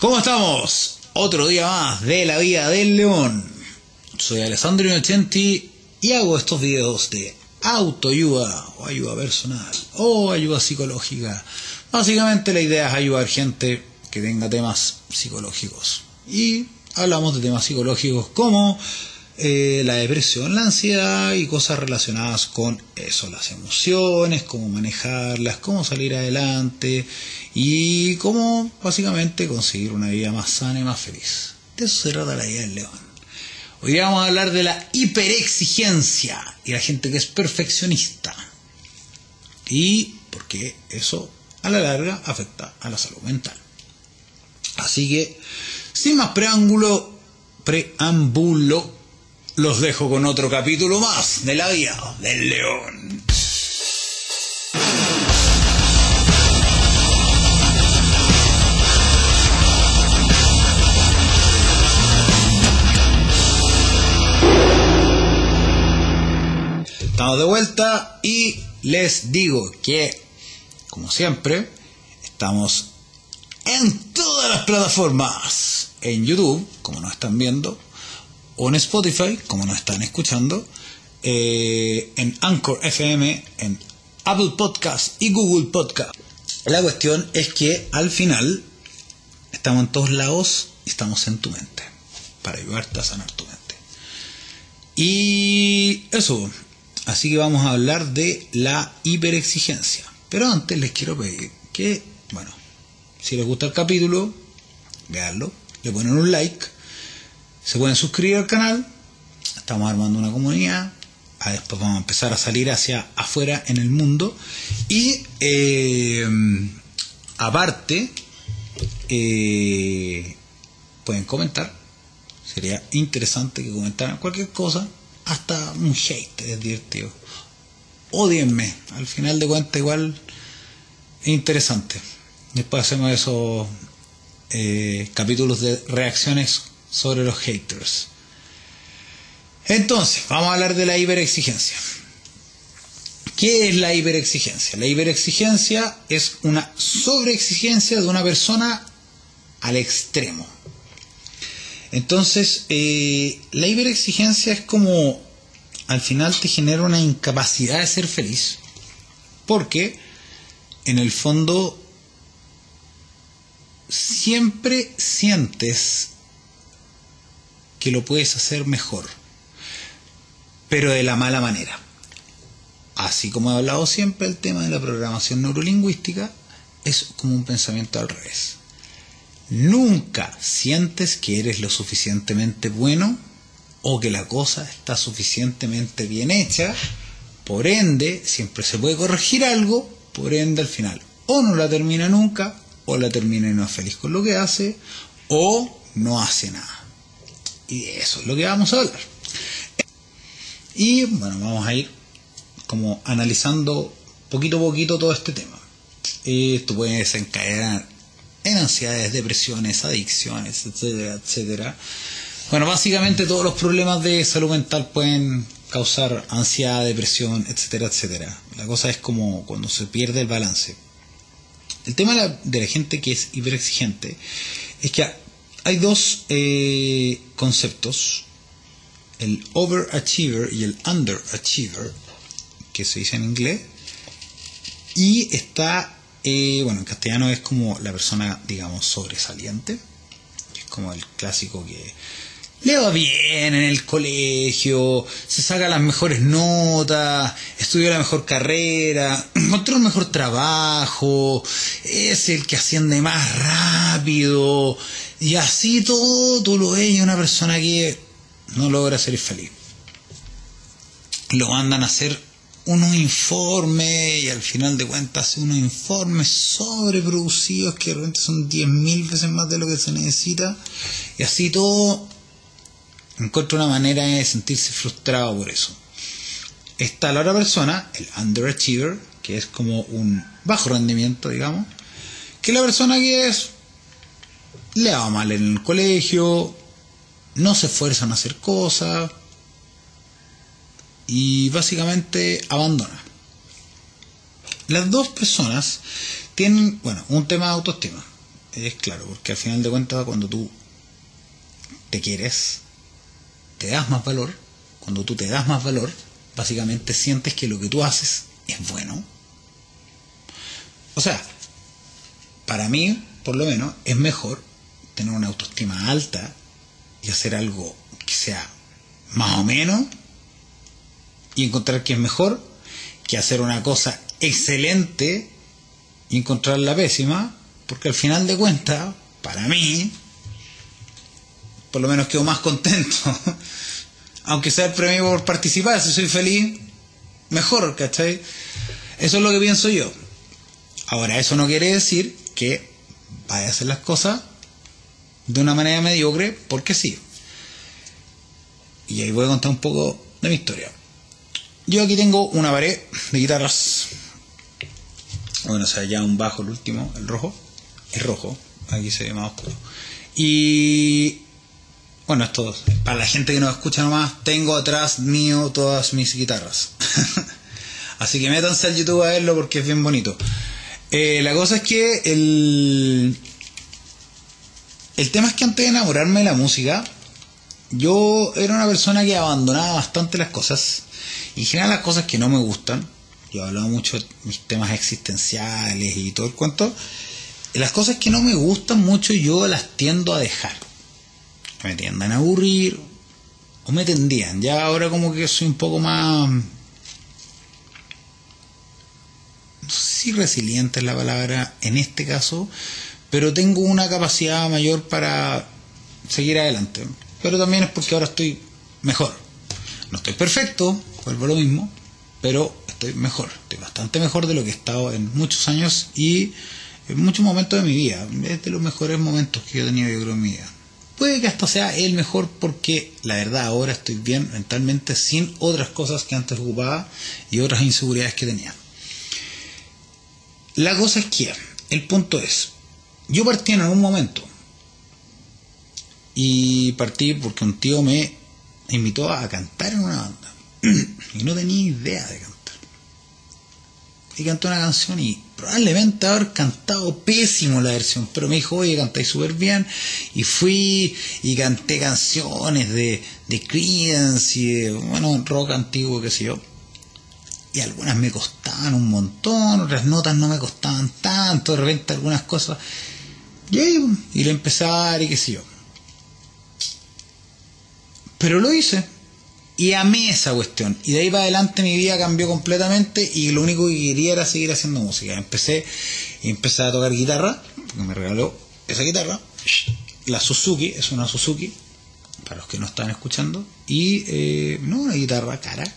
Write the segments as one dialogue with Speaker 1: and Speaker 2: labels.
Speaker 1: ¿Cómo estamos? Otro día más de la vida del león. Soy Alessandro Innocenti y hago estos videos de autoayuda o ayuda personal o ayuda psicológica. Básicamente la idea es ayudar gente que tenga temas psicológicos. Y hablamos de temas psicológicos como eh, la depresión, la ansiedad y cosas relacionadas con eso, las emociones, cómo manejarlas, cómo salir adelante y cómo básicamente conseguir una vida más sana y más feliz. De eso se trata la vida del león. Hoy vamos a hablar de la hiperexigencia y la gente que es perfeccionista. Y porque eso a la larga afecta a la salud mental. Así que, sin más preámbulo, preámbulo, los dejo con otro capítulo más de la vida del león. Estamos de vuelta y les digo que, como siempre, estamos en todas las plataformas. En YouTube, como nos están viendo, o en Spotify, como nos están escuchando, eh, en Anchor FM, en Apple Podcast y Google Podcast. La cuestión es que al final estamos en todos lados y estamos en tu mente, para ayudarte a sanar tu mente. Y eso, así que vamos a hablar de la hiperexigencia. Pero antes les quiero pedir que, bueno, si les gusta el capítulo, veanlo, le ponen un like se pueden suscribir al canal. Estamos armando una comunidad. Ah, después vamos a empezar a salir hacia afuera en el mundo. Y eh, aparte, eh, pueden comentar. Sería interesante que comentaran cualquier cosa. Hasta un hate es divertido. Odienme. Al final de cuentas igual es interesante. Después hacemos esos eh, capítulos de reacciones sobre los haters. Entonces, vamos a hablar de la hiperexigencia. ¿Qué es la hiperexigencia? La hiperexigencia es una sobreexigencia de una persona al extremo. Entonces, eh, la hiperexigencia es como al final te genera una incapacidad de ser feliz. Porque en el fondo siempre sientes que lo puedes hacer mejor, pero de la mala manera. Así como he hablado siempre, el tema de la programación neurolingüística es como un pensamiento al revés. Nunca sientes que eres lo suficientemente bueno o que la cosa está suficientemente bien hecha, por ende, siempre se puede corregir algo, por ende al final o no la termina nunca, o la termina y no es feliz con lo que hace, o no hace nada. Y eso es lo que vamos a hablar. Y bueno, vamos a ir como analizando poquito a poquito todo este tema. Esto puede desencadenar en ansiedades, depresiones, adicciones, etcétera, etcétera. Bueno, básicamente todos los problemas de salud mental pueden causar ansiedad, depresión, etcétera, etcétera. La cosa es como cuando se pierde el balance. El tema de la, gente que es hiperexigente es que hay dos eh, conceptos, el overachiever y el underachiever, que se dice en inglés, y está, eh, bueno, en castellano es como la persona, digamos, sobresaliente, que es como el clásico que le va bien en el colegio, se saca las mejores notas, estudia la mejor carrera, encontró el mejor trabajo, es el que asciende más rápido, y así todo lo ves una persona que no logra ser feliz. Lo mandan a hacer unos informes y al final de cuentas unos informes sobreproducidos que realmente son 10.000 veces más de lo que se necesita y así todo encuentra una manera de sentirse frustrado por eso. Está la otra persona, el underachiever, que es como un bajo rendimiento, digamos, que es la persona que es le va mal en el colegio, no se esfuerzan a hacer cosas y básicamente abandona. Las dos personas tienen, bueno, un tema de autoestima. es claro, porque al final de cuentas cuando tú te quieres, te das más valor, cuando tú te das más valor, básicamente sientes que lo que tú haces es bueno. O sea, para mí, por lo menos, es mejor tener una autoestima alta y hacer algo que sea más o menos y encontrar que es mejor que hacer una cosa excelente y encontrar la pésima, porque al final de cuentas, para mí, por lo menos quedo más contento. Aunque sea el premio por participar, si soy feliz, mejor, ¿cachai? Eso es lo que pienso yo. Ahora, eso no quiere decir que vaya a hacer las cosas de una manera mediocre, porque sí. Y ahí voy a contar un poco de mi historia. Yo aquí tengo una pared de guitarras. Bueno, o sea, ya un bajo, el último, el rojo. Es rojo, aquí se ve más oscuro. Y bueno, esto para la gente que no escucha nomás, tengo atrás mío todas mis guitarras. Así que métanse al YouTube a verlo porque es bien bonito. Eh, la cosa es que el, el tema es que antes de enamorarme de la música, yo era una persona que abandonaba bastante las cosas. Y en general las cosas que no me gustan, yo he hablado mucho de mis temas existenciales y todo el cuento, las cosas que no me gustan mucho yo las tiendo a dejar. Me tiendan a aburrir o me tendían. Ya ahora como que soy un poco más... No sé si resiliente es la palabra en este caso, pero tengo una capacidad mayor para seguir adelante. Pero también es porque ahora estoy mejor. No estoy perfecto, vuelvo a lo mismo, pero estoy mejor. Estoy bastante mejor de lo que he estado en muchos años y en muchos momentos de mi vida. Es de los mejores momentos que yo he tenido yo creo en mi vida. Puede que hasta sea el mejor porque la verdad ahora estoy bien mentalmente sin otras cosas que antes ocupaba y otras inseguridades que tenía. La cosa es que el punto es, yo partí en algún momento. Y partí porque un tío me invitó a cantar en una banda. y no tenía idea de cantar. Y cantó una canción y probablemente haber cantado pésimo la versión, pero me dijo, oye, cantáis súper bien. Y fui y canté canciones de, de Creedence y de, bueno, rock antiguo, qué sé yo y algunas me costaban un montón, otras notas no me costaban tanto, de repente algunas cosas y, lo dar y qué sé yo. Pero lo hice. Y amé esa cuestión. Y de ahí para adelante mi vida cambió completamente y lo único que quería era seguir haciendo música. Empecé, empecé a tocar guitarra, porque me regaló esa guitarra. La Suzuki, es una Suzuki, para los que no están escuchando. Y eh, no una guitarra cara,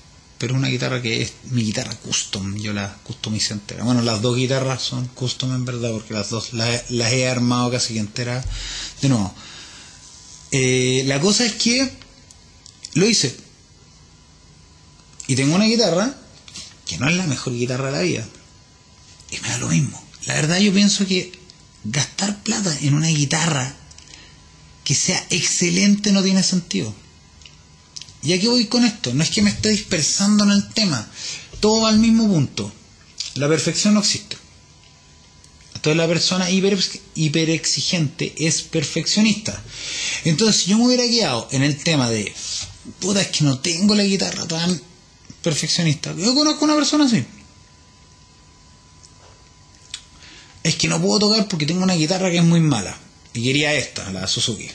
Speaker 1: pero una guitarra que es mi guitarra custom, yo la customicé entera. Bueno, las dos guitarras son custom en verdad, porque las dos las, he armado casi entera de nuevo. Eh, la cosa es que lo hice. Y tengo una guitarra que no es la mejor guitarra de la vida. Y me da lo mismo. La verdad yo pienso que gastar plata en una guitarra que sea excelente no tiene sentido. ¿Y aquí voy con esto? No es que me esté dispersando en el tema. Todo va al mismo punto. La perfección no existe. Entonces la persona hiper, hiperexigente es perfeccionista. Entonces si yo me hubiera guiado en el tema de, puta, es que no tengo la guitarra tan perfeccionista. Yo conozco una persona así. Es que no puedo tocar porque tengo una guitarra que es muy mala. Y quería esta, la Suzuki.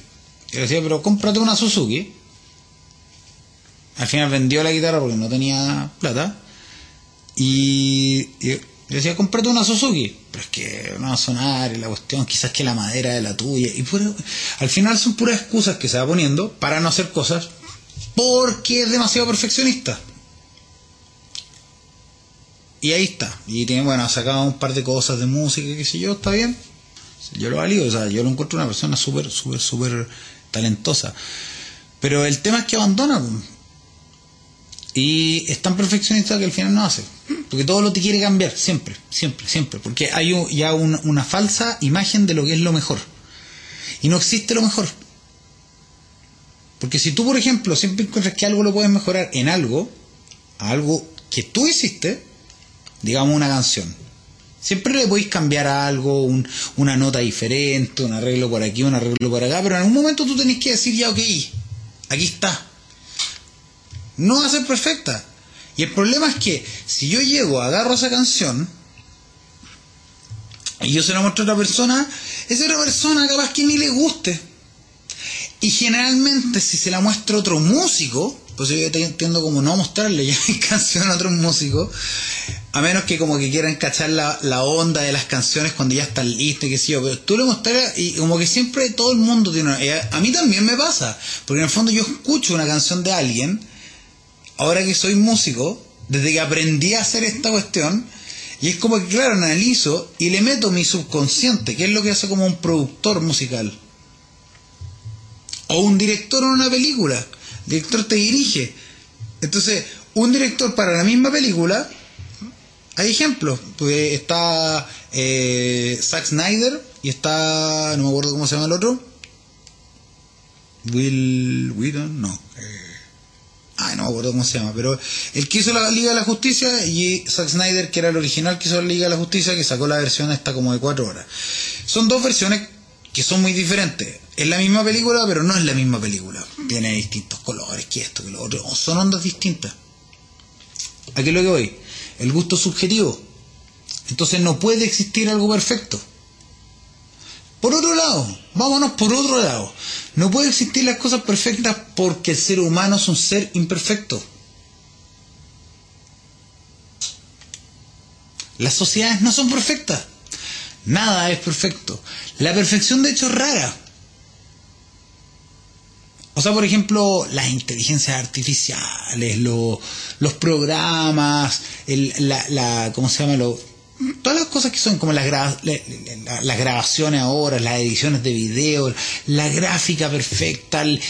Speaker 1: Y le decía, pero cómprate una Suzuki al final vendió la guitarra porque no tenía plata. Y, y decía, comprate una Suzuki. Pero es que no va a sonar y la cuestión, quizás que la madera de la tuya. Y al final son puras excusas que se va poniendo para no hacer cosas porque es demasiado perfeccionista. Y ahí está. Y tiene, bueno, ha sacado un par de cosas de música, qué sé yo, está bien. Yo lo valido, o sea, yo lo encuentro una persona súper, súper, súper talentosa. Pero el tema es que abandona. Y es tan perfeccionista que al final no hace. Porque todo lo te quiere cambiar, siempre, siempre, siempre. Porque hay ya una falsa imagen de lo que es lo mejor. Y no existe lo mejor. Porque si tú, por ejemplo, siempre encuentras que algo lo puedes mejorar en algo, algo que tú hiciste, digamos una canción. Siempre le podéis cambiar algo, una nota diferente, un arreglo por aquí, un arreglo por acá, pero en algún momento tú tenés que decir ya, ok, aquí está. No va a ser perfecta. Y el problema es que si yo llego, agarro esa canción y yo se la muestro a otra persona, esa otra persona capaz que ni le guste. Y generalmente si se la muestra a otro músico, pues yo entiendo como no mostrarle ya mi canción a otro músico, a menos que como que quieran cachar la, la onda de las canciones cuando ya están listas, que sé yo, pero tú le mostraras y como que siempre todo el mundo tiene una... Eh, a mí también me pasa, porque en el fondo yo escucho una canción de alguien, ahora que soy músico, desde que aprendí a hacer esta cuestión, y es como que, claro, analizo y le meto mi subconsciente, que es lo que hace como un productor musical. O un director en una película. El director te dirige. Entonces, un director para la misma película, hay ejemplos. Pues está eh, Zack Snyder y está, no me acuerdo cómo se llama el otro. Will Whedon, no. Eh, Ay, no me acuerdo cómo se llama, pero el que hizo la Liga de la Justicia y Zack Snyder, que era el original que hizo la Liga de la Justicia, que sacó la versión esta como de cuatro horas. Son dos versiones que son muy diferentes. Es la misma película, pero no es la misma película. Tiene distintos colores, que esto, que lo otro. Son ondas distintas. Aquí es lo que voy. El gusto subjetivo. Entonces no puede existir algo perfecto. Por otro lado, vámonos por otro lado. No puede existir las cosas perfectas porque el ser humano es un ser imperfecto. Las sociedades no son perfectas. Nada es perfecto. La perfección de hecho es rara. O sea, por ejemplo, las inteligencias artificiales, los programas, la, la, ¿cómo se llama? Lo, todas las cosas que son como las, las grabaciones ahora, las ediciones de video, la gráfica perfecta, el,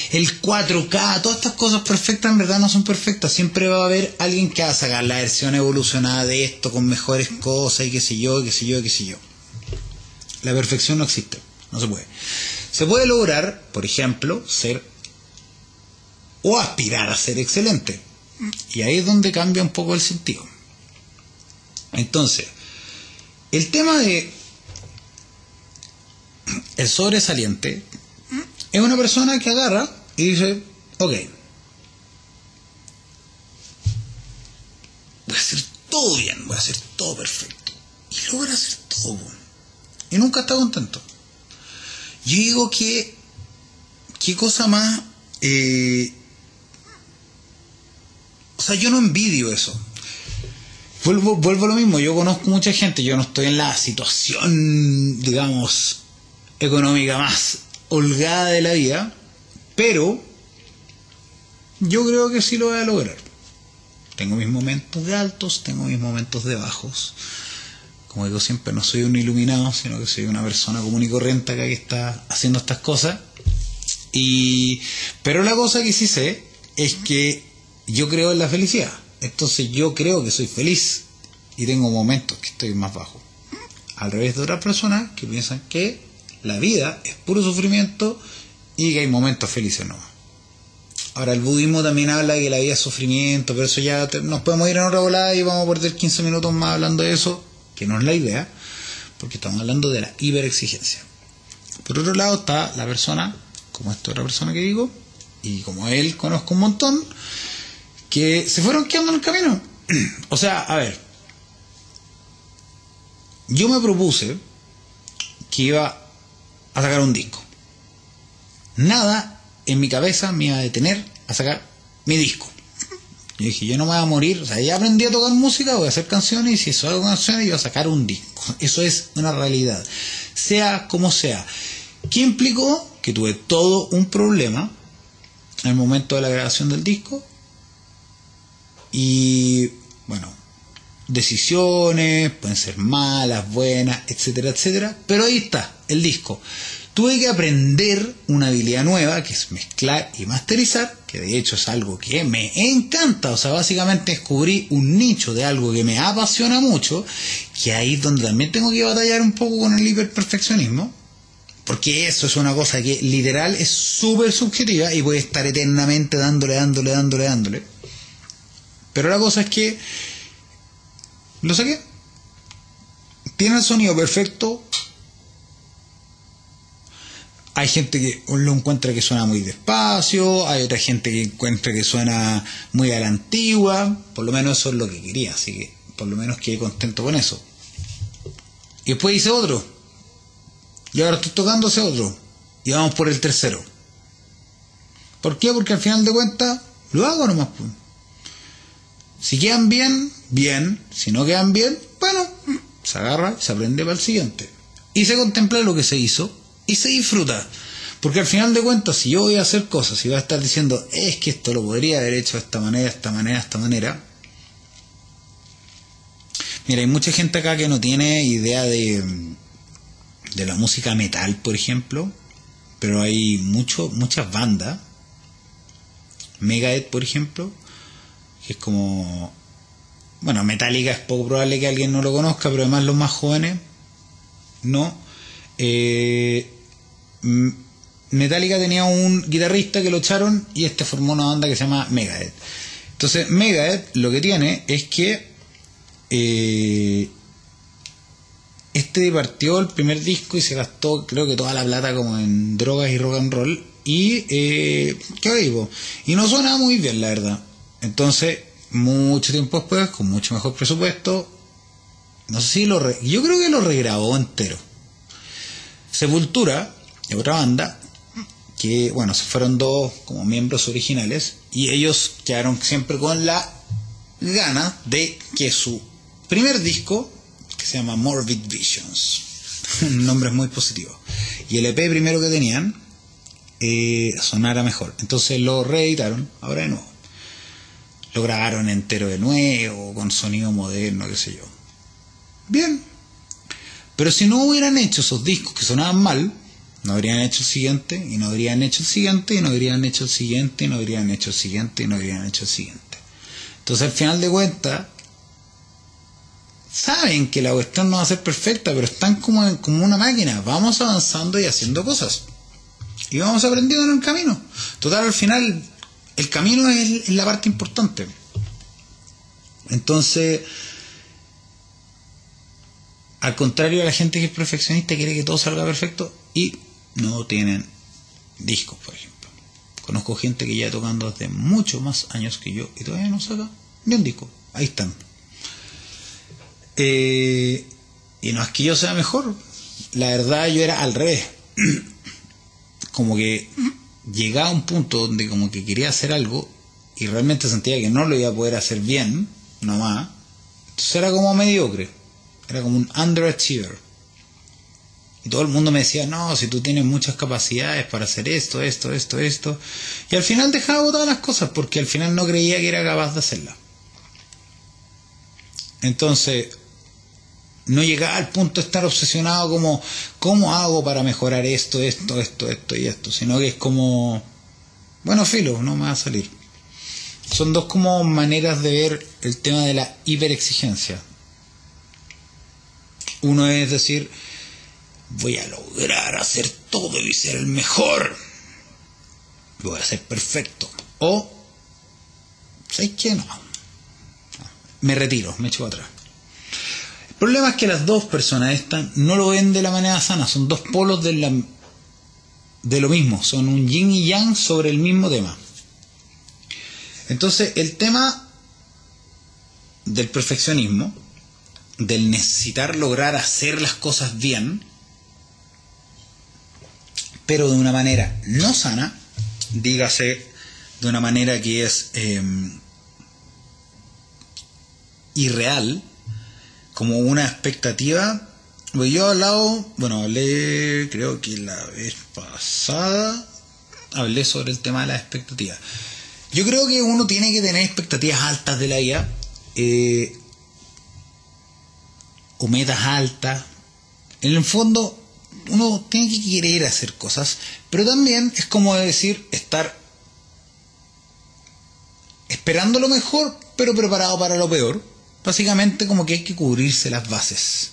Speaker 1: 4K, todas estas cosas perfectas en verdad no son perfectas. Siempre va a haber alguien que va a sacar la versión evolucionada de esto con mejores cosas y qué sé yo, qué sé yo, qué sé yo. La perfección no existe, no se puede. Se puede lograr, por ejemplo, ser o aspirar a ser excelente. Y ahí es donde cambia un poco el sentido. Entonces, el tema de el sobresaliente es una persona que agarra y dice, ok, voy a hacer todo bien, voy a hacer todo perfecto. Y logra hacer todo. Y nunca está contento. Yo digo que, qué cosa más... Eh, o sea, yo no envidio eso. Vuelvo, vuelvo a lo mismo, yo conozco mucha gente, yo no estoy en la situación, digamos, económica más holgada de la vida, pero yo creo que sí lo voy a lograr. Tengo mis momentos de altos, tengo mis momentos de bajos. Como digo siempre, no soy un iluminado, sino que soy una persona común y corriente que está haciendo estas cosas. Y, pero la cosa que sí sé es que yo creo en la felicidad. Entonces yo creo que soy feliz y tengo momentos que estoy más bajo. Al revés de otras personas que piensan que la vida es puro sufrimiento y que hay momentos felices no. Ahora el budismo también habla de que la vida es sufrimiento, pero eso ya nos podemos ir en otra volada y vamos a perder 15 minutos más hablando de eso, que no es la idea, porque estamos hablando de la hiperexigencia. Por otro lado está la persona, como esta otra persona que digo, y como él conozco un montón, que se fueron quedando en el camino. o sea, a ver, yo me propuse que iba a sacar un disco. Nada en mi cabeza me iba a detener a sacar mi disco. Yo dije, yo no me voy a morir, o sea, ya aprendí a tocar música, voy a hacer canciones y si eso hago canciones, yo voy a sacar un disco. Eso es una realidad. Sea como sea. ¿Qué implicó? Que tuve todo un problema el momento de la grabación del disco y bueno, decisiones, pueden ser malas, buenas, etcétera, etcétera. Pero ahí está, el disco. Tuve que aprender una habilidad nueva, que es mezclar y masterizar, que de hecho es algo que me encanta. O sea, básicamente descubrí un nicho de algo que me apasiona mucho, que ahí es donde también tengo que batallar un poco con el hiperperfeccionismo. Porque eso es una cosa que literal es súper subjetiva y voy a estar eternamente dándole, dándole, dándole, dándole. Pero la cosa es que lo saqué. tiene el sonido perfecto. Hay gente que lo encuentra que suena muy despacio, hay otra gente que encuentra que suena muy a la antigua, por lo menos eso es lo que quería, así que por lo menos quedé contento con eso. Y después hice otro, y ahora estoy tocando ese otro, y vamos por el tercero. ¿Por qué? Porque al final de cuentas lo hago nomás. Si quedan bien, bien. Si no quedan bien, bueno, se agarra, se aprende para el siguiente. Y se contempla lo que se hizo y se disfruta. Porque al final de cuentas, si yo voy a hacer cosas y voy a estar diciendo, es que esto lo podría haber hecho de esta manera, de esta manera, de esta manera. Mira, hay mucha gente acá que no tiene idea de, de la música metal, por ejemplo. Pero hay mucho, muchas bandas Megadeth, por ejemplo, es como. Bueno, Metallica es poco probable que alguien no lo conozca, pero además los más jóvenes no. Eh, Metallica tenía un guitarrista que lo echaron y este formó una banda que se llama Megadeth. Entonces, Megadeth lo que tiene es que eh, este partió el primer disco y se gastó, creo que toda la plata como en drogas y rock and roll y, eh, ¿qué digo? Y no suena muy bien, la verdad. Entonces, mucho tiempo después, con mucho mejor presupuesto, no sé si lo... yo creo que lo regrabó entero. Sepultura, otra banda, que, bueno, se fueron dos como miembros originales, y ellos quedaron siempre con la gana de que su primer disco, que se llama Morbid Visions, un nombre muy positivo, y el EP primero que tenían, eh, sonara mejor. Entonces lo reeditaron, ahora de nuevo. Lo grabaron entero de nuevo, con sonido moderno, qué sé yo. Bien. Pero si no hubieran hecho esos discos que sonaban mal, no habrían hecho el siguiente, y no habrían hecho el siguiente, y no habrían hecho el siguiente, y no habrían hecho el siguiente, y no habrían hecho el siguiente. Entonces al final de cuentas, saben que la cuestión no va a ser perfecta, pero están como, como una máquina. Vamos avanzando y haciendo cosas. Y vamos aprendiendo en el camino. Total, al final, el camino es, la parte importante. Entonces, al contrario de la gente que es perfeccionista, quiere que todo salga perfecto y no tienen discos, por ejemplo. Conozco gente que ya tocando hace muchos más años que yo y todavía no saca ni un disco. Ahí están. Eh, y no es que yo sea mejor. La verdad, yo era al revés. como que llegaba a un punto donde como que quería hacer algo y realmente sentía que no lo iba a poder hacer bien, nomás. Entonces era como mediocre, era como un underachiever. Y todo el mundo me decía, no, si tú tienes muchas capacidades para hacer esto, esto, esto, esto. Y al final dejaba todas las cosas porque al final no creía que era capaz de hacerlas. Entonces, no llegaba al punto de estar obsesionado como, ¿cómo hago para mejorar esto, esto, esto, esto y esto? Sino que es como, bueno, filo, no me va a salir. Son dos como maneras de ver el tema de la hiperexigencia. Uno es decir, voy a lograr hacer todo y ser el mejor. Voy a ser perfecto. O, ¿sabes qué? No. Me retiro, me echo atrás. El problema es que las dos personas estas no lo ven de la manera sana, son dos polos de, lo mismo, son un yin y yang sobre el mismo tema. Entonces, el tema del perfeccionismo, del necesitar lograr hacer las cosas bien, pero de una manera no sana, dígase de una manera que es eh, irreal, como una expectativa. Pues yo he hablado, bueno, hablé, creo que la vez pasada, hablé sobre el tema de las expectativas. Yo creo que uno tiene que tener expectativas altas de la IA, eh, o metas altas. En el fondo, uno tiene que querer hacer cosas, pero también es como decir, estar esperando lo mejor, pero preparado para lo peor básicamente como que hay que cubrirse las bases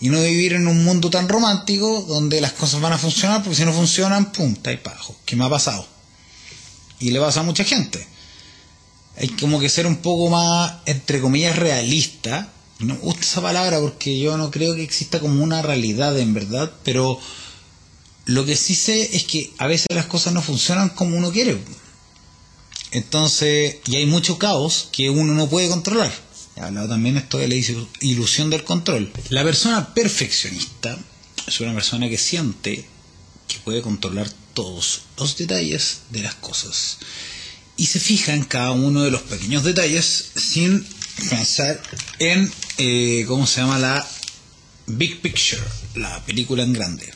Speaker 1: y no vivir en un mundo tan romántico donde las cosas van a funcionar porque si no funcionan, pum, está ahí para abajo. ¿Qué me ha pasado? Y le pasa a mucha gente. Hay como que ser un poco más, entre comillas, realista no me gusta esa palabra porque yo no creo que exista como una realidad en verdad, pero lo que sí sé es que a veces las cosas no funcionan como uno quiere. Entonces, y hay mucho caos que uno no puede controlar. He hablado también esto de la ilusión del control. La persona perfeccionista es una persona que siente que puede controlar todos los detalles de las cosas y se fija en cada uno de los pequeños detalles sin pensar en eh, cómo se llama la big picture, la película en grande.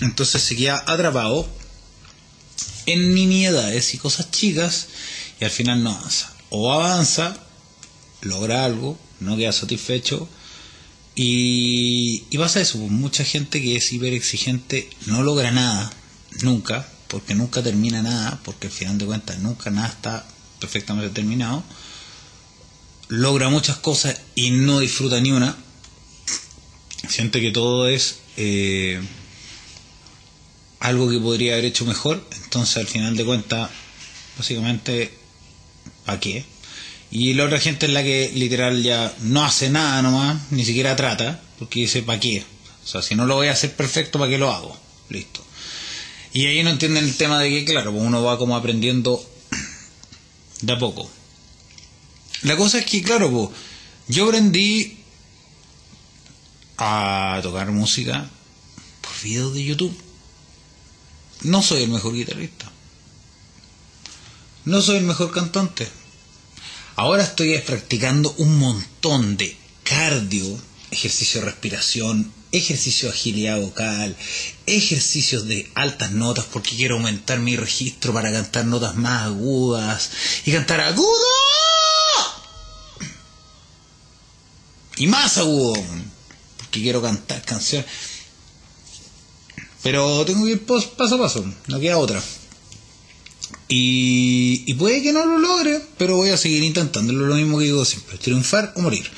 Speaker 1: Entonces se queda atrapado en nimiedades y cosas chicas y al final no avanza. O avanza, logra algo, no queda satisfecho y, y pasa eso, pues mucha gente que es hiper exigente no logra nada, nunca, porque nunca termina nada, porque al final de cuentas nunca nada está perfectamente terminado, logra muchas cosas y no disfruta ni una, siente que todo es eh, algo que podría haber hecho mejor, entonces al final de cuentas, básicamente, ¿para qué? Y la otra gente es la que literal ya no hace nada nomás, ni siquiera trata, porque dice, ¿para qué? O sea, si no lo voy a hacer perfecto, ¿para qué lo hago? Listo. Y ahí no entienden el tema de que, claro, pues uno va como aprendiendo de a poco. La cosa es que, claro, pues, yo aprendí a tocar música por videos de YouTube. No soy el mejor guitarrista. No soy el mejor cantante. Ahora estoy practicando un montón de cardio, ejercicio de respiración, ejercicio de agilidad vocal, ejercicios de altas notas porque quiero aumentar mi registro para cantar notas más agudas y cantar agudo y más agudo porque quiero cantar canciones. Pero tengo que ir paso a paso, no queda otra. Y, puede que no lo logre, pero voy a seguir intentándolo, lo mismo que digo siempre, triunfar o morir.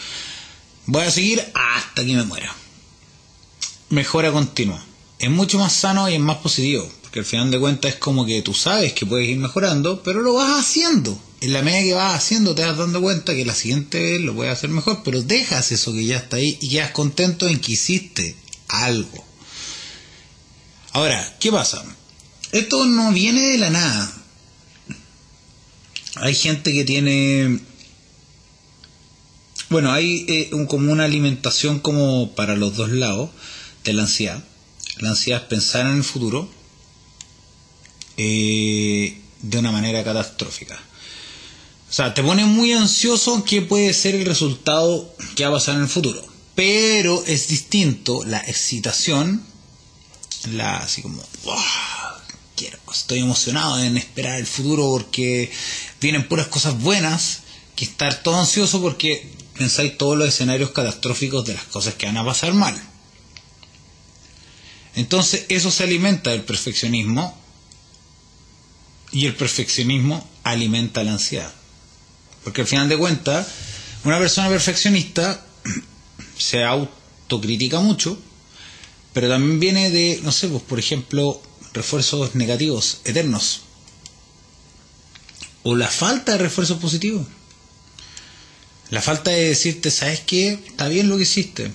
Speaker 1: Voy a seguir hasta que me muera. Mejora continua. Es mucho más sano y es más positivo, porque al final de cuentas es como que tú sabes que puedes ir mejorando, pero lo vas haciendo. En la medida que vas haciendo te vas dando cuenta que la siguiente vez lo puedes hacer mejor, pero dejas eso que ya está ahí y quedas contento en que hiciste algo. Ahora, ¿qué pasa? Esto no viene de la nada hay gente que tiene bueno hay eh, un, como una alimentación como para los dos lados de la ansiedad. La ansiedad es pensar en el futuro eh, de una manera catastrófica. O sea te pone muy ansioso qué puede ser el resultado que va a pasar en el futuro. Pero es distinto la excitación la así como quiero estoy emocionado en esperar el futuro porque vienen puras cosas buenas que estar todo ansioso porque pensáis todos los escenarios catastróficos de las cosas que van a pasar mal. Entonces eso se alimenta del perfeccionismo y el perfeccionismo alimenta la ansiedad. Porque al final de cuentas, una persona perfeccionista se autocritica mucho, pero también viene de, no sé, pues por ejemplo, refuerzos negativos eternos o la falta de refuerzo positivo. La falta de decirte, ¿sabes qué? Está bien lo que hiciste.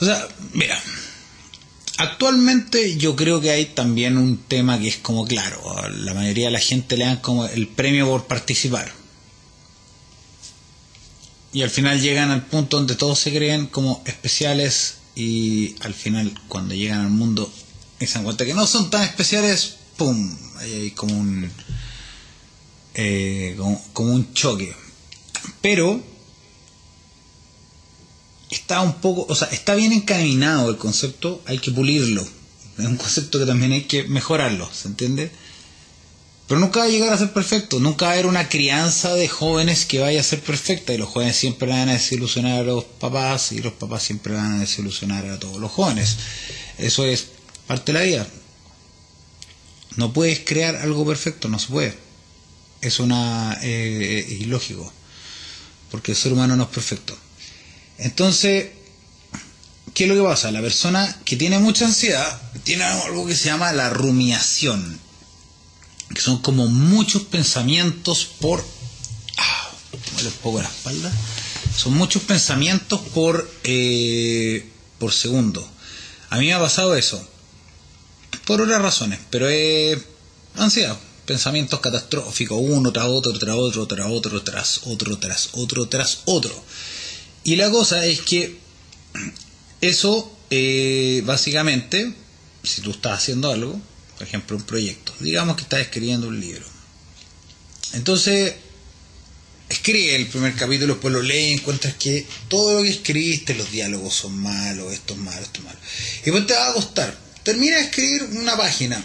Speaker 1: O sea, mira, actualmente yo creo que hay también un tema que es como claro, la mayoría de la gente le dan como el premio por participar. Y al final llegan al punto donde todos se creen como especiales y al final cuando llegan al mundo se dan cuenta que no son tan especiales, ¡pum! Hay como un eh, como, un choque. Pero está un poco, o sea, está bien encaminado el concepto, hay que pulirlo. Es un concepto que también hay que mejorarlo, ¿se entiende? Pero nunca va a llegar a ser perfecto, nunca va a haber una crianza de jóvenes que vaya a ser perfecta y los jóvenes siempre van a desilusionar a los papás y los papás siempre van a desilusionar a todos los jóvenes. Eso es parte de la vida. No puedes crear algo perfecto, no se puede es una eh, ilógico, porque el ser humano no es perfecto. Entonces, ¿qué es lo que pasa? La persona que tiene mucha ansiedad tiene algo que se llama la rumiación, que son como muchos pensamientos por... Ah, un poco la espalda. Son muchos pensamientos por, eh, por segundo. A mí me ha pasado eso. Por otras razones, pero es ansiedad. Pensamientos catastróficos, uno tras otro, tras otro, tras otro, tras otro, tras otro, tras otro. Y la cosa es que eso, eh, básicamente, si tú estás haciendo algo, por ejemplo un proyecto, digamos que estás escribiendo un libro. Entonces, escribe el primer capítulo, después lo lees, encuentras que todo lo que escribiste, los diálogos son malos, esto es malo, esto es malo. Y después te va a costar. Termina de escribir una página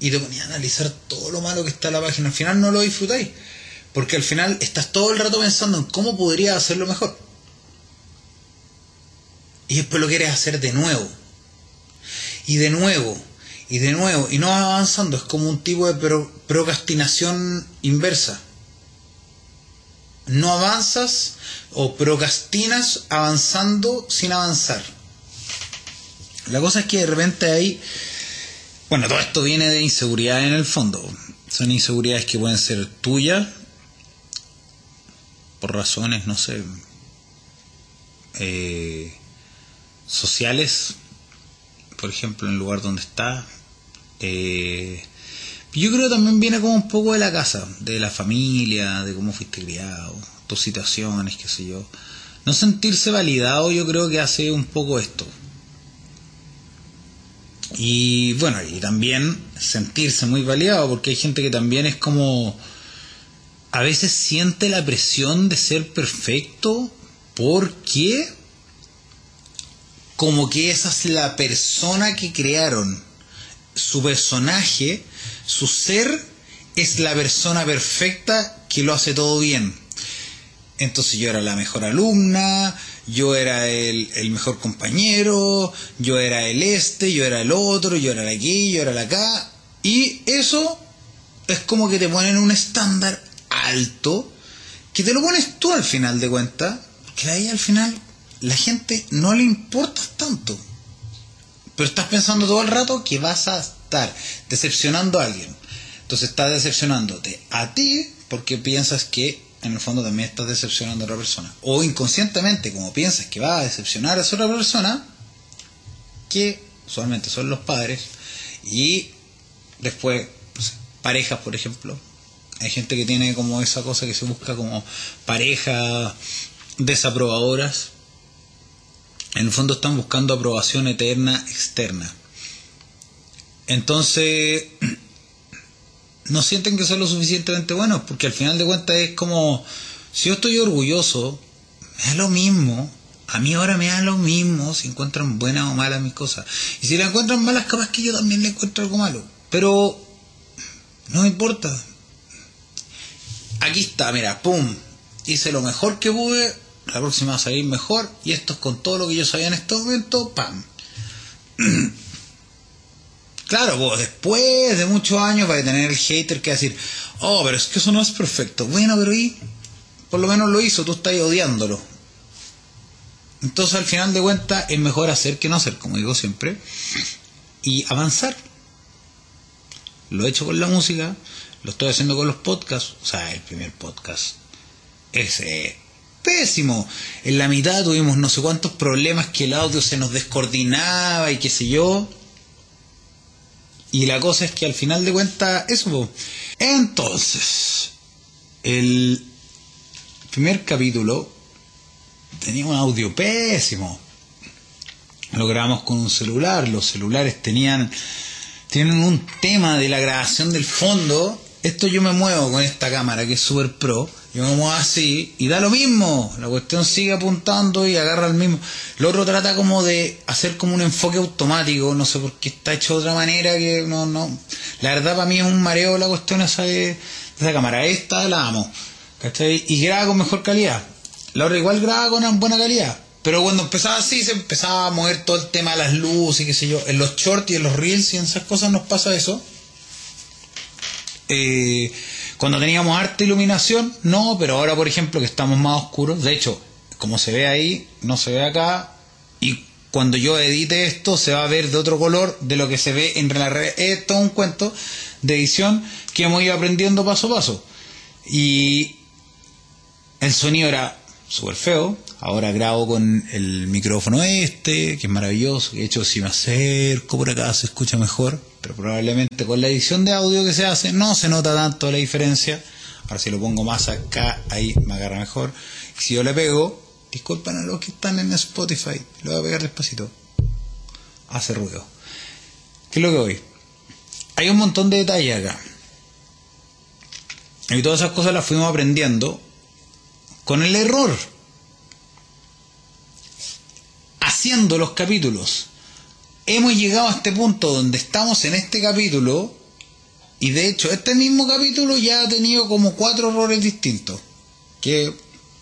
Speaker 1: y te ponías a analizar todo lo malo que está en la página. Al final no lo disfrutáis, porque al final estás todo el rato pensando en cómo podrías hacerlo mejor. Y después lo quieres hacer de nuevo. Y de nuevo. Y de nuevo. Y no vas avanzando. Es como un tipo de procrastinación inversa no avanzas o procrastinas avanzando sin avanzar. La cosa es que de repente hay, bueno, todo esto viene de inseguridad en el fondo. Son inseguridades que pueden ser tuyas por razones, no sé, eh, sociales, por ejemplo, en el lugar donde estás. Eh, yo creo que también viene como un poco de la casa, de la familia, de cómo fuiste criado, tus situaciones, qué sé yo. No sentirse validado yo creo que hace un poco esto. Y bueno, y también sentirse muy validado, porque hay gente que también es como... A veces siente la presión de ser perfecto porque como que esa es la persona que crearon. Su personaje su ser es la persona perfecta que lo hace todo bien. Entonces yo era la mejor alumna, yo era el, mejor compañero, yo era el este, yo era el otro, yo era el aquí, yo era el acá. Y eso es como que te ponen un estándar alto que te lo pones tú al final de cuentas, que ahí al final la gente no le importa tanto. Pero estás pensando todo el rato que vas a estar decepcionando a alguien. Entonces estás decepcionándote a ti porque piensas que en el fondo también estás decepcionando a otra persona. O inconscientemente, como piensas que va a decepcionar a esa otra persona, que usualmente son los padres, y después parejas, por ejemplo. Hay gente que tiene como esa cosa que se busca como parejas desaprobadoras. En el fondo están buscando aprobación eterna externa. Entonces, no sienten que son lo suficientemente buenos, porque al final de cuentas es como, si yo estoy orgulloso, me da lo mismo, a mí ahora me da lo mismo si encuentran buenas o malas mis cosas. Y si la encuentran malas, capaz que yo también le encuentro algo malo. Pero no me importa. Aquí está, mira, pum. Hice lo mejor que pude, la próxima va a salir mejor, y esto es con todo lo que yo sabía en este momento, pam. Claro, vos después de muchos años va a tener el hater que decir, oh, pero es que eso no es perfecto. Bueno, pero y por lo menos lo hizo, tú estás odiándolo. Entonces al final de cuentas es mejor hacer que no hacer, como digo siempre, y avanzar. Lo he hecho con la música, lo estoy haciendo con los podcasts, o sea, el primer podcast es pésimo. En la mitad tuvimos no sé cuántos problemas que el audio se nos descoordinaba y qué sé yo y la cosa es que al final de cuentas, eso. Entonces, el primer capítulo tenía un audio pésimo. Lo grabamos con un celular. Los celulares tenían tienen un tema de la grabación del fondo. Esto yo me muevo con esta cámara que es super pro me muevo así y da lo mismo. La cuestión sigue apuntando y agarra el mismo. Lo otro trata como de hacer como un enfoque automático, no sé por qué está hecho de otra manera que no, no. La verdad para mí es un mareo la cuestión esa de, esa cámara. Esta la amo. ¿Cachai? Y graba con mejor calidad. La otra igual graba con buena calidad. Pero cuando empezaba así, se empezaba a mover todo el tema de las luces y qué sé yo. En los shorts y en los reels y en esas cosas nos pasa eso. Eh, cuando teníamos arte iluminación, no, pero ahora, por ejemplo, que estamos más oscuros, de hecho, como se ve ahí, no se ve acá, y cuando yo edite esto se va a ver de otro color de lo que se ve en la red. Es todo un cuento de edición que hemos ido aprendiendo paso a paso. Y el sonido era súper feo. Ahora grabo con el micrófono este, que es maravilloso. De hecho, si me acerco por acá se escucha mejor. Pero probablemente con la edición de audio que se hace no se nota tanto la diferencia. Ahora si lo pongo más acá, ahí me agarra mejor. si yo le pego, disculpen a los que están en Spotify, lo voy a pegar despacito. Hace ruido. ¿Qué es lo que voy? Hay un montón de detalles acá. Y todas esas cosas las fuimos aprendiendo con el error. Haciendo los capítulos. Hemos llegado a este punto donde estamos en este capítulo y de hecho este mismo capítulo ya ha tenido como cuatro errores distintos que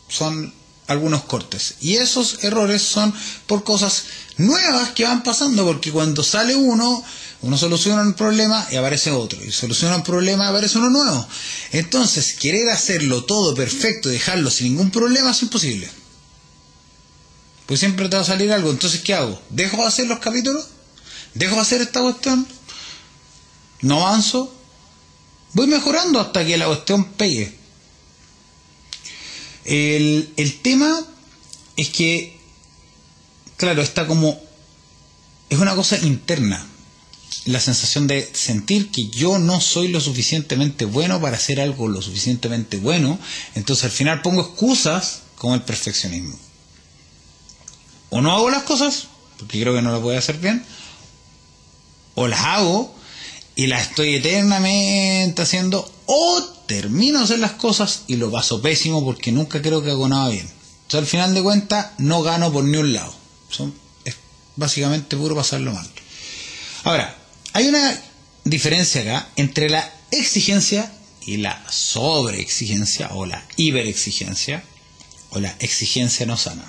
Speaker 1: son algunos cortes. Y esos errores son por cosas nuevas que van pasando porque cuando sale uno uno soluciona un problema y aparece otro. Y soluciona un problema y aparece uno nuevo. Entonces, querer hacerlo todo perfecto y dejarlo sin ningún problema es imposible. Pues siempre te va a salir algo. Entonces, ¿qué hago? ¿Dejo de hacer los capítulos? ¿Dejo de hacer esta cuestión? ¿No avanzo? Voy mejorando hasta que la cuestión pegue. El, el tema es que, claro, está como... Es una cosa interna la sensación de sentir que yo no soy lo suficientemente bueno para hacer algo lo suficientemente bueno, entonces al final pongo excusas como el perfeccionismo. O no hago las cosas, porque creo que no las voy a hacer bien, o las hago y las estoy eternamente haciendo, o termino de hacer las cosas y lo paso pésimo porque nunca creo que hago nada bien. Entonces al final de cuentas no gano por ni un lado. Son, es básicamente puro pasarlo mal. Ahora, hay una diferencia acá entre la exigencia y la sobreexigencia o la hiperexigencia o la exigencia no sana.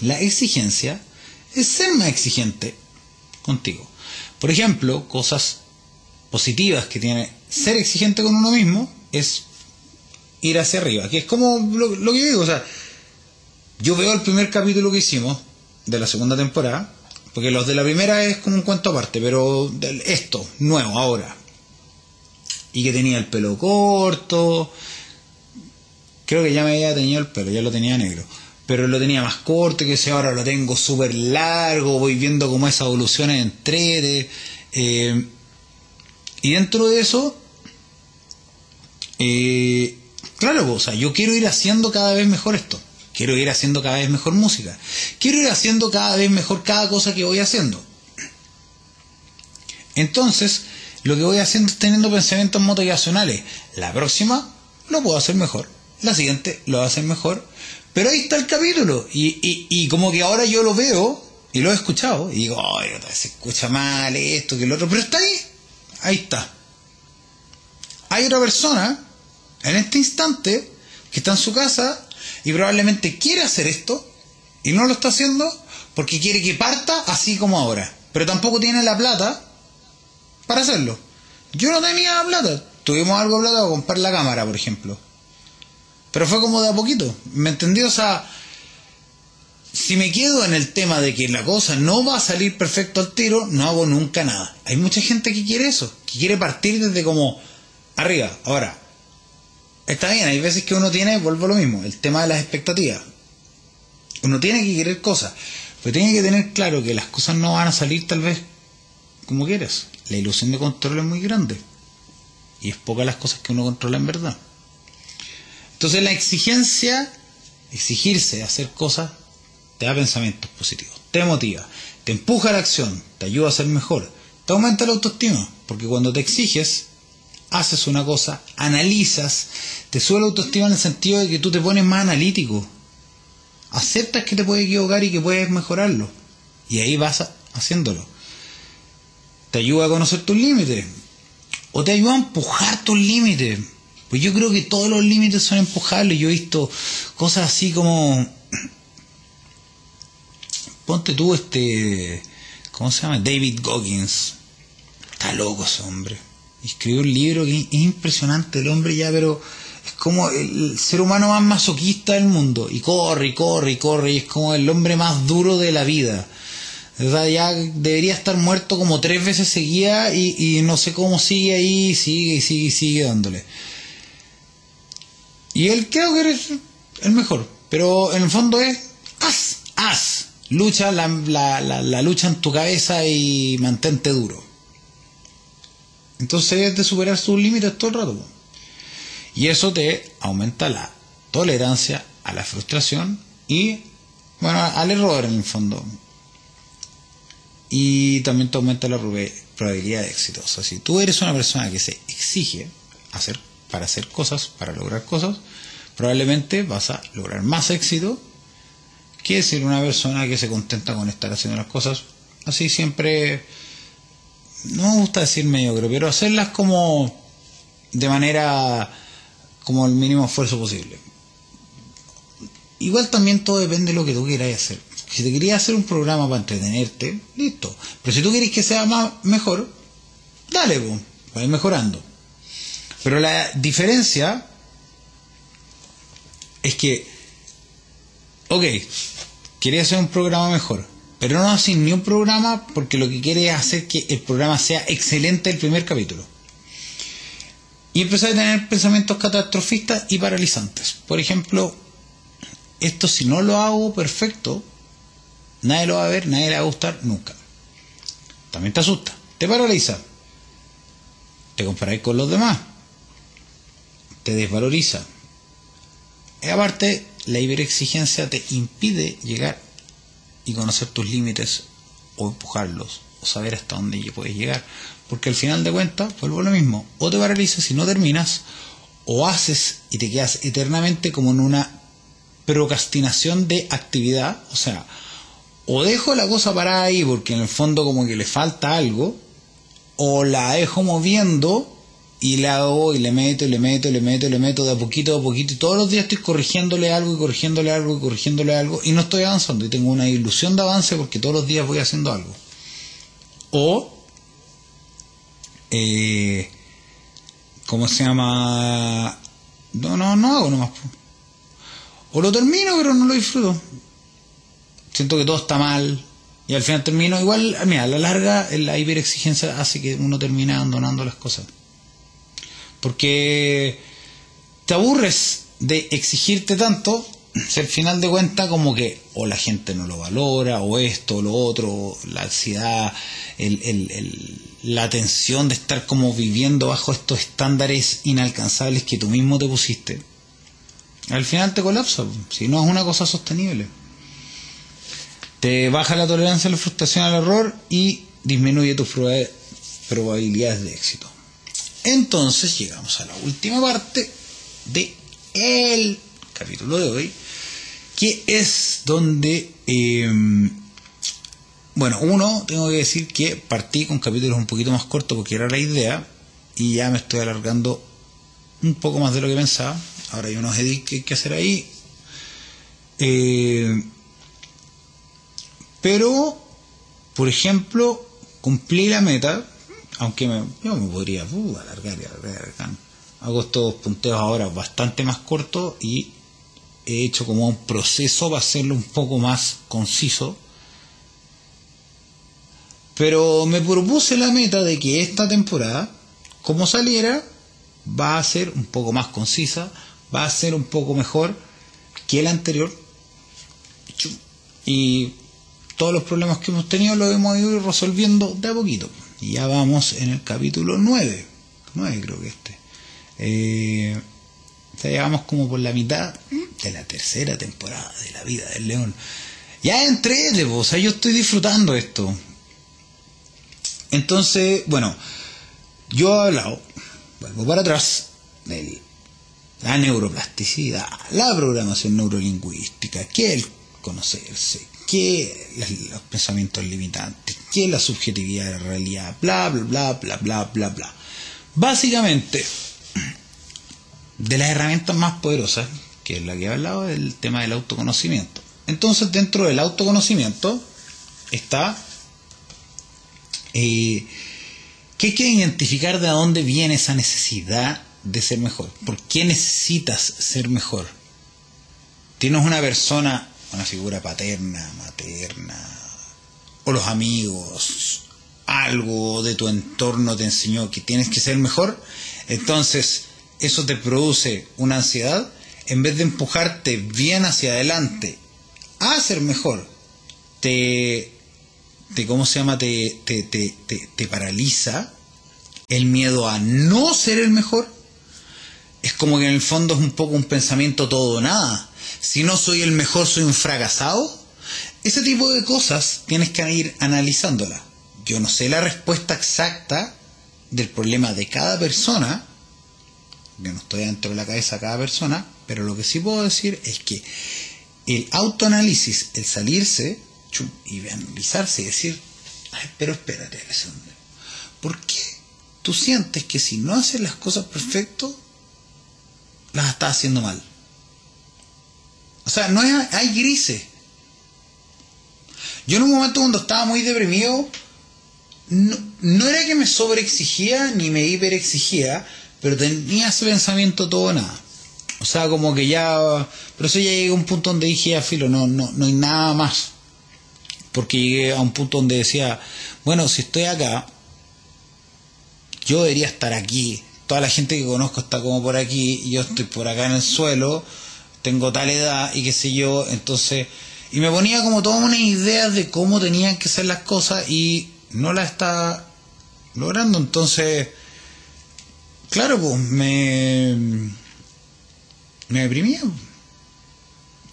Speaker 1: La exigencia es ser más exigente contigo. Por ejemplo, cosas positivas que tiene ser exigente con uno mismo es ir hacia arriba, que es como lo, que yo digo, o sea, yo veo el primer capítulo que hicimos de la segunda temporada porque los de la primera es como un cuento aparte, pero esto, nuevo, ahora. Y que tenía el pelo corto. Creo que ya me había teñido el pelo, ya lo tenía negro. Pero lo tenía más corto, que sé, ahora lo tengo súper largo, voy viendo cómo esa evolución entre. Eh, y dentro de eso, eh, claro, o sea, yo quiero ir haciendo cada vez mejor esto. Quiero ir haciendo cada vez mejor música. Quiero ir haciendo cada vez mejor cada cosa que voy haciendo. Entonces, lo que voy haciendo es teniendo pensamientos motivacionales. La próxima lo puedo hacer mejor. La siguiente lo hacer mejor. Pero ahí está el capítulo. Y, como que ahora yo lo veo y lo he escuchado. Y digo, ay, se escucha mal esto, que lo otro. Pero está ahí. Ahí está. Hay otra persona en este instante que está en su casa y probablemente quiere hacer esto y no lo está haciendo porque quiere que parta así como ahora. Pero tampoco tiene la plata para hacerlo. Yo no tenía la plata. Tuvimos algo de plata para comprar la cámara, por ejemplo. Pero fue como de a poquito. ¿Me entendió? O sea, si me quedo en el tema de que la cosa no va a salir perfecto al tiro, no hago nunca nada. Hay mucha gente que quiere eso, que quiere partir desde como arriba. Ahora, Está bien, hay veces que uno tiene, vuelvo a lo mismo, el tema de las expectativas. Uno tiene que querer cosas, pero tiene que tener claro que las cosas no van a salir tal vez como quieres. La ilusión de control es muy grande. Y es pocas las cosas que uno controla en verdad. Entonces la exigencia, exigirse, hacer cosas, te da pensamientos positivos, te motiva, te empuja a la acción, te ayuda a ser mejor, te aumenta la autoestima, porque cuando te exiges, haces una cosa, analizas, te sube la autoestima en el sentido de que tú te pones más analítico. Aceptas que te puedes equivocar y que puedes mejorarlo. Y ahí vas haciéndolo. Te ayuda a conocer tus límites. O te ayuda a empujar tus límites. Pues yo creo que todos los límites son empujables. Yo he visto cosas así como... Ponte tú este... ¿Cómo se llama? David Goggins. Está loco ese hombre escribió un libro que es impresionante el hombre ya, pero es como el ser humano más masoquista del mundo. Y corre, y corre, y corre, y es como el hombre más duro de la vida. Sea, ya debería estar muerto como tres veces seguía y, no sé cómo sigue ahí, sigue, sigue, sigue dándole. Y él creo que eres el mejor. Pero en el fondo es, haz, haz. Lucha la, la, lucha en tu cabeza y mantente duro. Entonces es de superar sus límites todo el rato. Y eso te aumenta la tolerancia a la frustración y, bueno, al error en el fondo. Y también te aumenta la probabilidad de éxito. O sea, si tú eres una persona que se exige hacer, para hacer cosas, para lograr cosas, probablemente vas a lograr más éxito que ser una persona que se contenta con estar haciendo las cosas. Así siempre no me gusta decir mediocre pero hacerlas como de manera como el mínimo esfuerzo posible. Igual también todo depende de lo que tú quieras hacer. Si te querías hacer un programa para entretenerte listo. Pero si tú quieres que sea más mejor dale pues, va a mejorando pero la diferencia es que, ok, quería hacer un programa mejor, pero no haces ni un programa porque lo que quiere es hacer que el programa sea excelente el primer capítulo. Y empezar a tener pensamientos catastrofistas y paralizantes. Por ejemplo, esto si no lo hago perfecto, nadie lo va a ver, nadie le va a gustar nunca. También te asusta, te paraliza, te comparáis con los demás, te desvaloriza, y aparte, la hiperexigencia te impide llegar y conocer tus límites o empujarlos o saber hasta dónde puedes llegar. Porque al final de cuentas, vuelvo a lo mismo, o te paralizas y no terminas, o haces y te quedas eternamente como en una procrastinación de actividad, o sea, o dejo la cosa parada ahí porque en el fondo como que le falta algo, o la dejo moviendo y le hago y le meto y le meto y le meto y le meto de a poquito a poquito y todos los días estoy corrigiéndole algo y corrigiéndole algo y corrigiéndole algo y no estoy avanzando y tengo una ilusión de avance porque todos los días voy haciendo algo o eh, ¿cómo se llama? no, no, no hago nomás o lo termino pero no lo disfruto. Siento que todo está mal y al final termino igual, mira, a la larga la hiperexigencia hace que uno termine abandonando las cosas porque te aburres de exigirte tanto, si al final de cuentas como que o la gente no lo valora, o esto, o lo otro, la ansiedad, la tensión de estar como viviendo bajo estos estándares inalcanzables que tú mismo te pusiste, al final te colapsa, si no es una cosa sostenible. Te baja la tolerancia a la frustración al error y disminuye tus probabilidades de éxito. Entonces llegamos a la última parte de el capítulo de hoy, que es donde, em, bueno, uno, tengo que decir que partí con capítulos un poquito más cortos porque era la idea y ya me estoy alargando un poco más de lo que pensaba. Ahora hay unos edits que hay que hacer ahí. Eh, pero, por ejemplo, cumplí la meta aunque me, yo me podría uh, alargar y alargar, Hago estos punteos ahora bastante más cortos y he hecho como un proceso para hacerlo un poco más conciso. Pero me propuse la meta de que esta temporada, como saliera, va a ser un poco más concisa, va a ser un poco mejor que la anterior. Y todos los problemas que hemos tenido los hemos ido resolviendo de a poquito. Y ya vamos en el capítulo 9. 9 creo que este. Eh, ya llegamos como por la mitad de la tercera temporada de la vida del león. Ya entré, o sea, yo estoy disfrutando esto. Entonces, bueno, yo he hablado, vuelvo para atrás, de la neuroplasticidad, la programación neurolingüística, que el conocerse, que los pensamientos limitantes, que la subjetividad de la realidad, bla, bla, bla, bla, bla, bla, bla. Básicamente, de las herramientas más poderosas, que es la que he hablado, del tema del autoconocimiento. Entonces, dentro del autoconocimiento está eh, que hay que identificar de dónde viene esa necesidad de ser mejor. ¿Por qué necesitas ser mejor? Tienes una persona una figura paterna, materna, o los amigos, algo de tu entorno te enseñó que tienes que ser mejor, entonces eso te produce una ansiedad, en vez de empujarte bien hacia adelante a ser mejor, te, te ¿cómo se llama? Te, te, te, te, paraliza el miedo a no ser el mejor. Es como que en el fondo es un poco un pensamiento todo o nada. Si no soy el mejor, soy un fracasado. Ese tipo de cosas tienes que ir analizándola. Yo no sé la respuesta exacta del problema de cada persona, yo no estoy dentro de la cabeza de cada persona, pero lo que sí puedo decir es que el autoanálisis, el salirse y analizarse y decir, Ay, pero espérate, ¿por qué tú sientes que si no haces las cosas perfecto, las estás haciendo mal? O sea, no hay, hay grises. Yo en un momento cuando estaba muy deprimido, no, no era que me sobreexigía ni me hiperexigía, pero tenía ese pensamiento todo nada. O sea, como que ya, pero eso ya llegué a un punto donde dije, ya filo, no, no, no hay nada más. Porque llegué a un punto donde decía, bueno, si estoy acá, yo debería estar aquí. Toda la gente que conozco está como por aquí y yo estoy por acá en el suelo, tengo tal edad y qué sé yo, entonces, y me ponía como todas unas ideas de cómo tenían que ser las cosas y no la está logrando. Entonces, claro, pues me, me deprimía.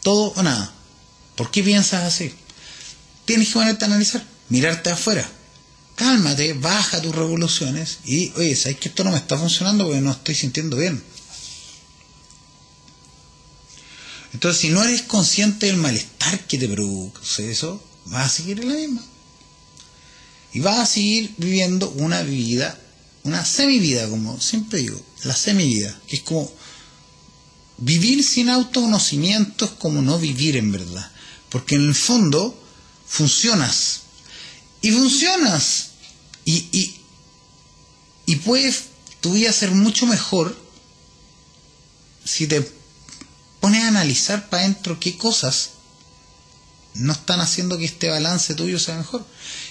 Speaker 1: Todo o nada. ¿Por qué piensas así? Tienes que ponerte a analizar, mirarte afuera. Cálmate, baja tus revoluciones y, oye, ¿sabes que esto no me está funcionando porque no estoy sintiendo bien? Entonces, si no eres consciente del malestar que te produce eso, vas a seguir en la misma. Y vas a seguir viviendo una vida, una semivida, como siempre digo, la semivida, que es como vivir sin autoconocimiento es como no vivir en verdad, porque en el fondo funcionas. Y funcionas. Y, y, puedes tu vida ser mucho mejor si te pones a analizar para adentro qué cosas no están haciendo que este balance tuyo sea mejor.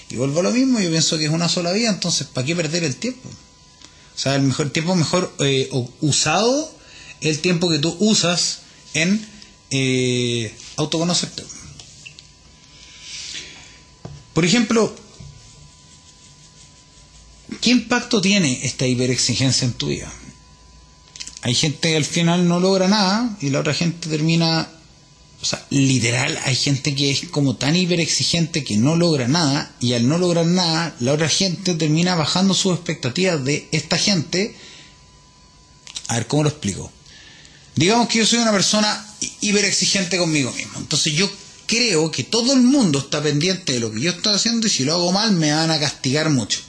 Speaker 1: Y vuelvo a lo mismo, yo pienso que es una sola vida, entonces ¿para qué perder el tiempo? O sea, el mejor tiempo mejor eh, usado el tiempo que tú usas en eh, autoconocerte. Por ejemplo, ¿qué impacto tiene esta hiperexigencia en tu vida? Hay gente que al final no logra nada y la otra gente termina o sea, literal, hay gente que es como tan hiperexigente que no logra nada y al no lograr nada, la otra gente termina bajando sus expectativas de esta gente. A ver, ¿cómo lo explico? Digamos que yo soy una persona hiperexigente conmigo mismo. Entonces yo creo que todo el mundo está pendiente de lo que yo estoy haciendo y si lo hago mal me van a castigar mucho.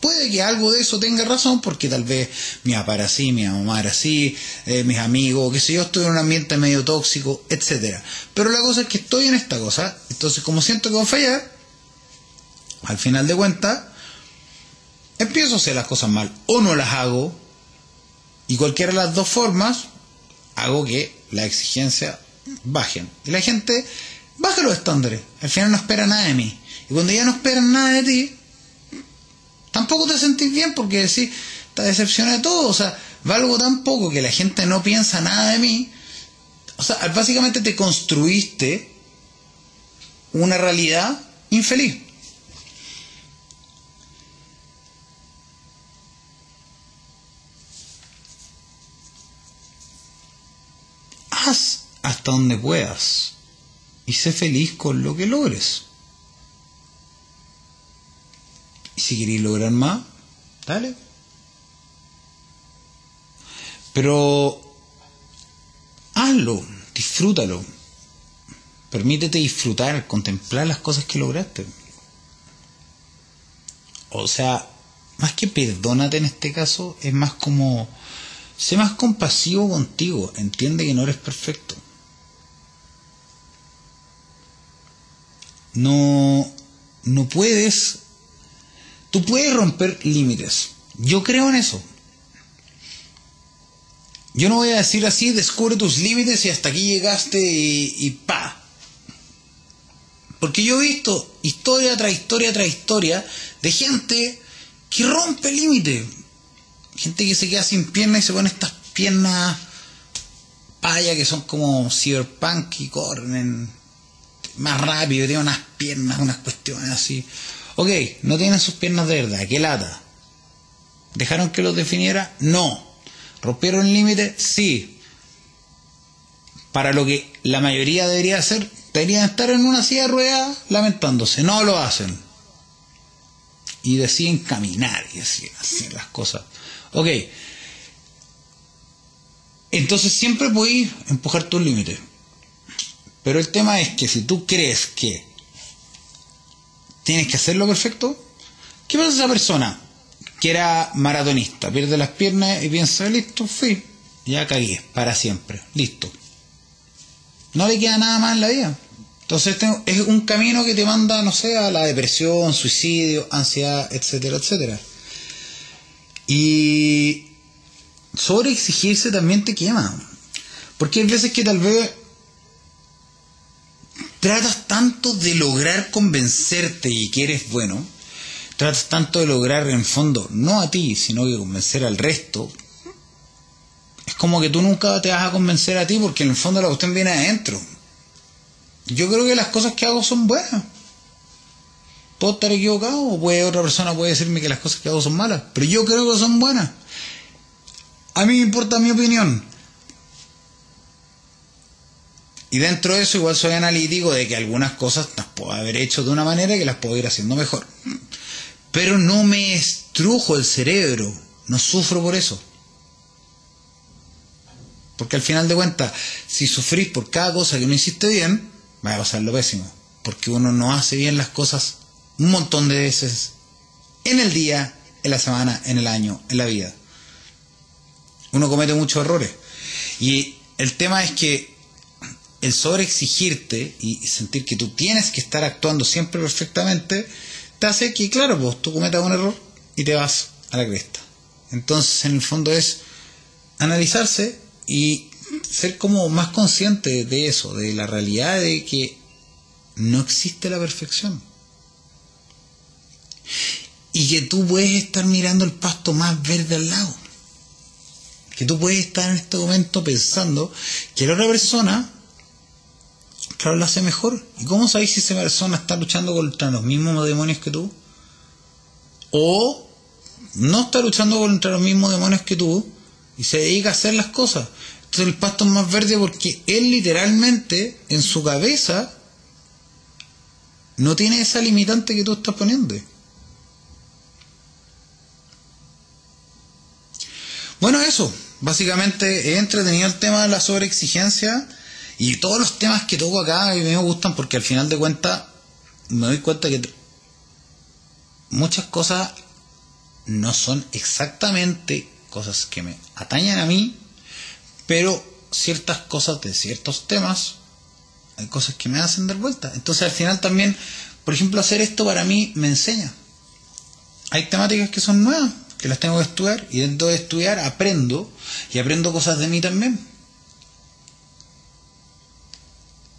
Speaker 1: Puede que algo de eso tenga razón, porque tal vez mi papá era así, mi mamá era así, eh, mis amigos, que sé yo, estoy en un ambiente medio tóxico, etcétera. Pero la cosa es que estoy en esta cosa, entonces como siento que voy a fallar, al final de cuentas, empiezo a hacer las cosas mal, o no las hago, y cualquiera de las dos formas, hago que la exigencia bajen. Y la gente baja los estándares, al final no espera nada de mí. Y cuando ya no esperan nada de ti, tampoco te sentís bien porque decís, está decepcionado de todo, o sea, valgo tan poco que la gente no piensa nada de mí. O sea, básicamente te construiste una realidad infeliz. Haz hasta donde puedas y sé feliz con lo que logres. Y si queréis lograr más, dale. Pero hazlo, disfrútalo. Permítete disfrutar, contemplar las cosas que lograste. O sea, más que perdónate en este caso, es más como, sé más compasivo contigo, entiende que no eres perfecto. No, no puedes Tú puedes romper límites. Yo creo en eso. Yo no voy a decir así, descubre tus límites y hasta aquí llegaste y, pa. Porque yo he visto historia tras historia tras historia de gente que rompe límites. Gente que se queda sin piernas y se pone estas piernas payas que son como cyberpunk y corren más rápido, tienen unas piernas, unas cuestiones así. Ok, no tienen sus piernas de verdad, qué lata. ¿Dejaron que los definiera? No. ¿Rompieron el límite? Sí. Para lo que la mayoría debería hacer, deberían estar en una silla de ruedas lamentándose. No lo hacen. Y deciden caminar y decir así las cosas. Ok. Entonces siempre puedes empujar tus límites. Pero el tema es que si tú crees que tienes que hacerlo perfecto, ¿qué pasa esa persona que era maratonista? Pierde las piernas y piensa, listo, fui, ya cagué, para siempre, listo. No le queda nada más en la vida. Entonces este es un camino que te manda, no sé, a la depresión, suicidio, ansiedad, etcétera, etcétera. Y sobre exigirse también te quema. Porque hay veces que tal vez tratas tanto de lograr convencerte y que eres bueno, tratas tanto de lograr en fondo, no a ti, sino que convencer al resto, es como que tú nunca te vas a convencer a ti porque en el fondo la cuestión viene adentro. Yo creo que las cosas que hago son buenas. Puedo estar equivocado o otra persona puede decirme que las cosas que hago son malas, pero yo creo que son buenas. A mí me importa mi opinión. Y dentro de eso igual soy analítico de que algunas cosas las puedo haber hecho de una manera que las puedo ir haciendo mejor. Pero no me estrujo el cerebro, no sufro por eso. Porque al final de cuentas, si sufrís por cada cosa que no hiciste bien, va a pasar lo pésimo. Porque uno no hace bien las cosas un montón de veces en el día, en la semana, en el año, en la vida. Uno comete muchos errores. Y el tema es que el sobreexigirte y sentir que tú tienes que estar actuando siempre perfectamente, te hace que, claro, pues tú cometas un error y te vas a la cresta. Entonces, en el fondo es analizarse y ser como más consciente de eso, de la realidad de que no existe la perfección. Y que tú puedes estar mirando el pasto más verde al lado. Que tú puedes estar en este momento pensando que la otra persona claro, lo hace mejor. ¿Y cómo sabéis si esa persona está luchando contra los mismos demonios que tú? O no está luchando contra los mismos demonios que tú y se dedica a hacer las cosas. Entonces el pasto es más verde porque él literalmente en su cabeza no tiene esa limitante que tú estás poniendo. Bueno, eso. Básicamente he entretenido el tema de la sobreexigencia y todos los temas que toco acá a mí me gustan porque al final de cuentas me doy cuenta que muchas cosas no son exactamente cosas que me atañen a mí, pero ciertas cosas de ciertos temas hay cosas que me hacen dar vuelta. Entonces al final también, por ejemplo, hacer esto para mí me enseña. Hay temáticas que son nuevas, que las tengo que estudiar, y dentro de estudiar aprendo, y aprendo cosas de mí también.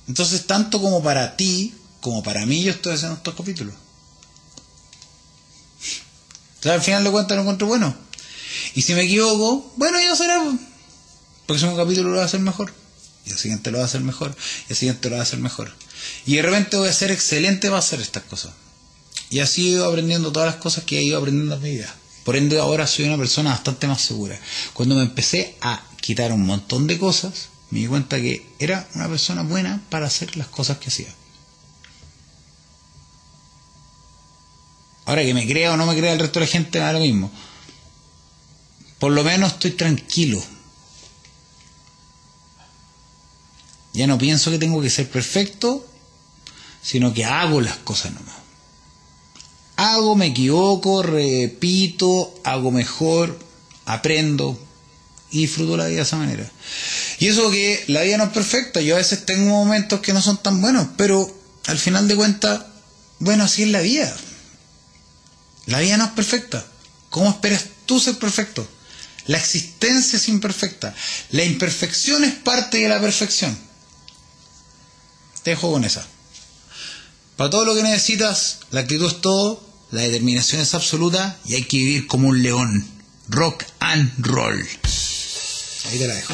Speaker 1: Entonces, tanto como para ti, como para mí, yo estoy haciendo estos capítulos. Entonces, al final de cuentas lo encuentro bueno. Y si me equivoco, bueno, ya será. El próximo capítulo lo va a hacer mejor. Y el siguiente lo va a hacer mejor. Y el siguiente lo va a hacer mejor. Y de repente voy a ser excelente para hacer estas cosas. Y así he ido aprendiendo todas las cosas que he ido aprendiendo en mi vida. Por ende, ahora soy una persona bastante más segura. Cuando me empecé a quitar un montón de cosas, me di cuenta que era una persona buena para hacer las cosas que hacía. Ahora que me crea o no me crea el resto de la gente, da lo mismo. Por lo menos estoy tranquilo. Ya no pienso que tengo que ser perfecto, sino que hago las cosas nomás. Hago, me equivoco, repito, hago mejor, aprendo y disfruto la vida de esa manera. Y eso que la vida no es perfecta, yo a veces tengo momentos que no son tan buenos, pero al final de cuentas, bueno, así es la vida. La vida no es perfecta. ¿Cómo esperas tú ser perfecto? La existencia es imperfecta. La imperfección es parte de la perfección. Te dejo con esa. Para todo lo que necesitas, la actitud es todo, la determinación es absoluta y hay que vivir como un león. Rock and roll. Ahí te la dejo.